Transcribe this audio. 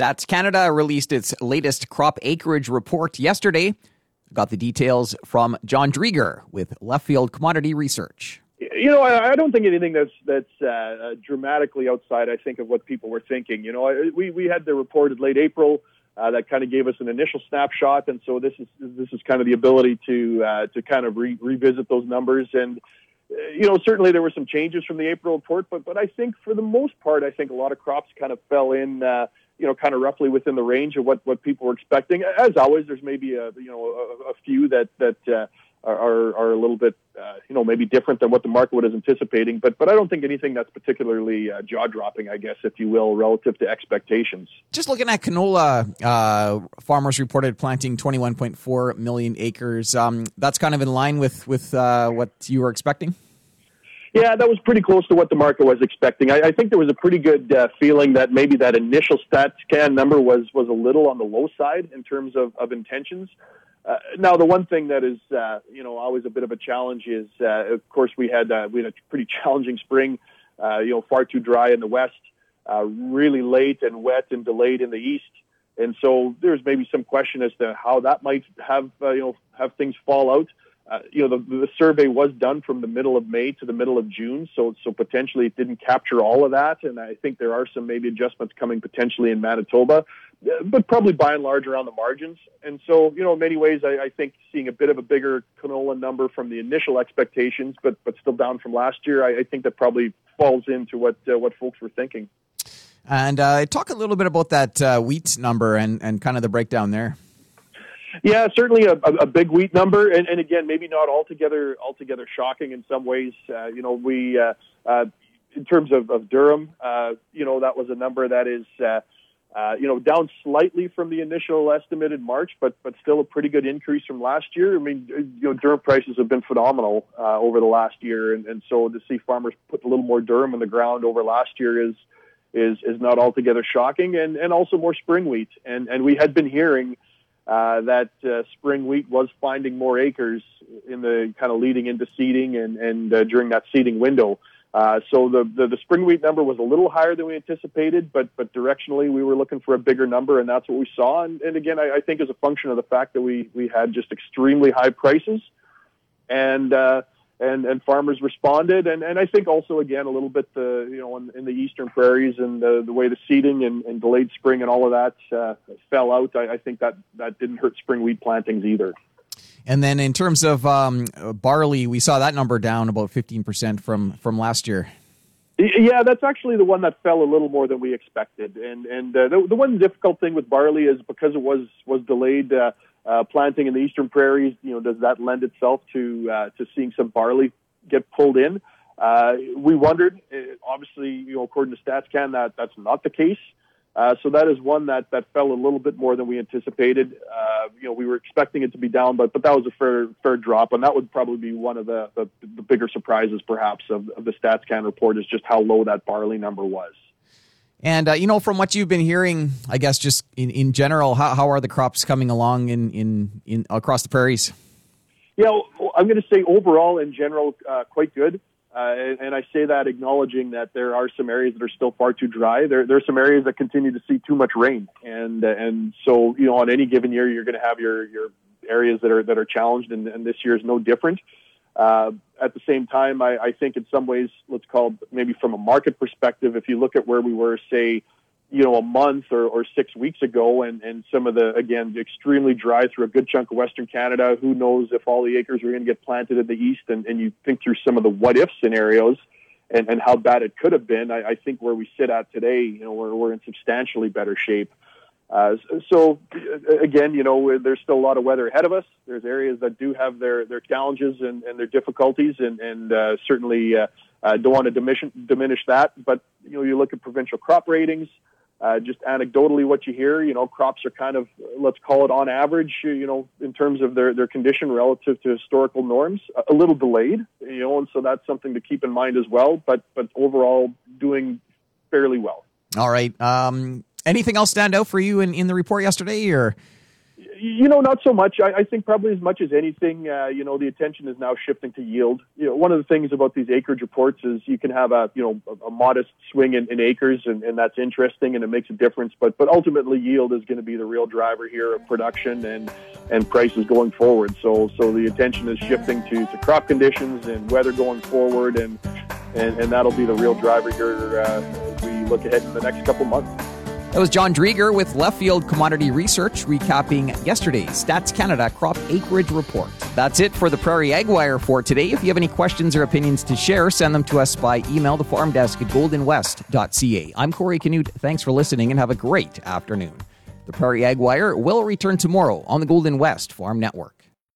Stats Canada released its latest crop acreage report yesterday. Got the details from John Driedger with Left Field Commodity Research. You know, I, don't think anything that's that's uh, dramatically outside. I think of what people were thinking. You know, we we had the report in late April. Uh, that kind of gave us an initial snapshot, and so this is this is kind of the ability to uh, to kind of re- revisit those numbers. And uh, you know, certainly there were some changes from the April report, but but I think for the most part, I think a lot of crops kind of fell in. Uh, you know, kind of roughly within the range of what, what people were expecting. As always, there's maybe a you know a, a few that that uh, are are a little bit uh, you know maybe different than what the market was anticipating, but but I don't think anything that's particularly uh, jaw dropping, I guess, if you will, relative to expectations. Just looking at canola, uh, farmers reported planting 21.4 million acres. Um, that's kind of in line with with uh, what you were expecting. Yeah, that was pretty close to what the market was expecting. I, I think there was a pretty good uh, feeling that maybe that initial StatsCan number was was a little on the low side in terms of, of intentions. Uh, now, the one thing that is, uh, you know, always a bit of a challenge is, uh, of course, we had uh, we had a pretty challenging spring. Uh, you know, far too dry in the west, uh, really late and wet and delayed in the east, and so there's maybe some question as to how that might have, uh, you know, have things fall out. Uh, you know, the, the survey was done from the middle of May to the middle of June, so so potentially it didn't capture all of that, and I think there are some maybe adjustments coming potentially in Manitoba but probably by and large around the margins. And so, you know, in many ways, I, I, think seeing a bit of a bigger canola number from the initial expectations, but but still down from last year, I, I think that probably falls into what uh, what folks were thinking. And uh, talk a little bit about that uh, wheat number and, and kind of the breakdown there. Yeah, certainly a, a big wheat number, and, and again, maybe not altogether altogether shocking in some ways. Uh, you know, we uh, uh, in terms of, of Durum, you know, that was a number that is uh, you know, down slightly from the initial estimated March, but but still a pretty good increase from last year. I mean, you know, durum prices have been phenomenal uh, over the last year, and, and so to see farmers put a little more durum in the ground over last year is is is not altogether shocking, and and also more spring wheat, and and we had been hearing. Uh, that uh, spring wheat was finding more acres in the kind of leading into seeding and, and uh, during that seeding window. Uh, so the, the, the spring wheat number was a little higher than we anticipated, but but directionally we were looking for a bigger number, and that's what we saw. And, and again, I, I think as a function of the fact that we we had just extremely high prices, and uh, and and farmers responded, and and I think also again a little bit the you know in, in the eastern prairies and the, the way the seeding and, and delayed spring and all of that uh, fell out. I, I think that that didn't hurt spring wheat plantings either. And then in terms of um, barley, we saw that number down about 15% from, from last year. Yeah, that's actually the one that fell a little more than we expected. And and uh, the, the one difficult thing with barley is because it was was delayed uh, uh, planting in the eastern prairies. You know, does that lend itself to uh, to seeing some barley get pulled in? Uh, we wondered. Uh, obviously, you know, according to StatsCan, that that's not the case. Uh, so that is one that, that fell a little bit more than we anticipated. Uh, you know, we were expecting it to be down, but, but that was a fair, fair drop. And that would probably be one of the, the, the bigger surprises, perhaps, of, of the StatsCan report is just how low that barley number was. And, uh, you know, from what you've been hearing, I guess just in, in general, how, how are the crops coming along in, in, in across the prairies? Yeah, I'm going to say overall, in general, uh, quite good. Uh, and, and, I say that acknowledging that there are some areas that are still far too dry. There, there are some areas that continue to see too much rain, and uh, and so you know on any given year you're going to have your your areas that are that are challenged, and, and this year is no different. Uh, at the same time, I, I think in some ways, let's call maybe from a market perspective, if you look at where we were, say you know, a month or, or six weeks ago, and, and some of the, again, extremely dry through a good chunk of Western Canada. Who knows if all the acres are going to get planted in the east? And, and you think through some of the what if scenarios and, and how bad it could have been. I, I think where we sit at today, you know, we're, we're in substantially better shape. Uh, so again, you know, there's still a lot of weather ahead of us. There's areas that do have their, their challenges and, and their difficulties, and, and uh, certainly uh, uh, don't want to diminish, diminish that. But you know, you look at provincial crop ratings. Uh, just anecdotally, what you hear, you know, crops are kind of, let's call it on average, you know, in terms of their, their condition relative to historical norms, a little delayed, you know, and so that's something to keep in mind as well. But but overall, doing fairly well. All right. Um, anything else stand out for you in, in the report yesterday, or? You know, not so much. I, I think probably as much as anything, uh, you know, the attention is now shifting to yield. You know, one of the things about these acreage reports is you can have a, you know, a, a modest swing in, in acres, and, and that's interesting, and it makes a difference. But but ultimately, yield is going to be the real driver here of production and and prices going forward. So so the attention is shifting to, to crop conditions and weather going forward, and and, and that'll be the real driver here uh, as we look ahead in the next couple months. That was John Driedger with Left Field Commodity Research recapping yesterday's Stats Canada crop acreage report. That's it for the Prairie Ag Wire for today. If you have any questions or opinions to share, send them to us by email the farm desk at goldenwest.ca. I'm Corey Canute. Thanks for listening and have a great afternoon. The Prairie Ag Wire will return tomorrow on the Golden West Farm Network.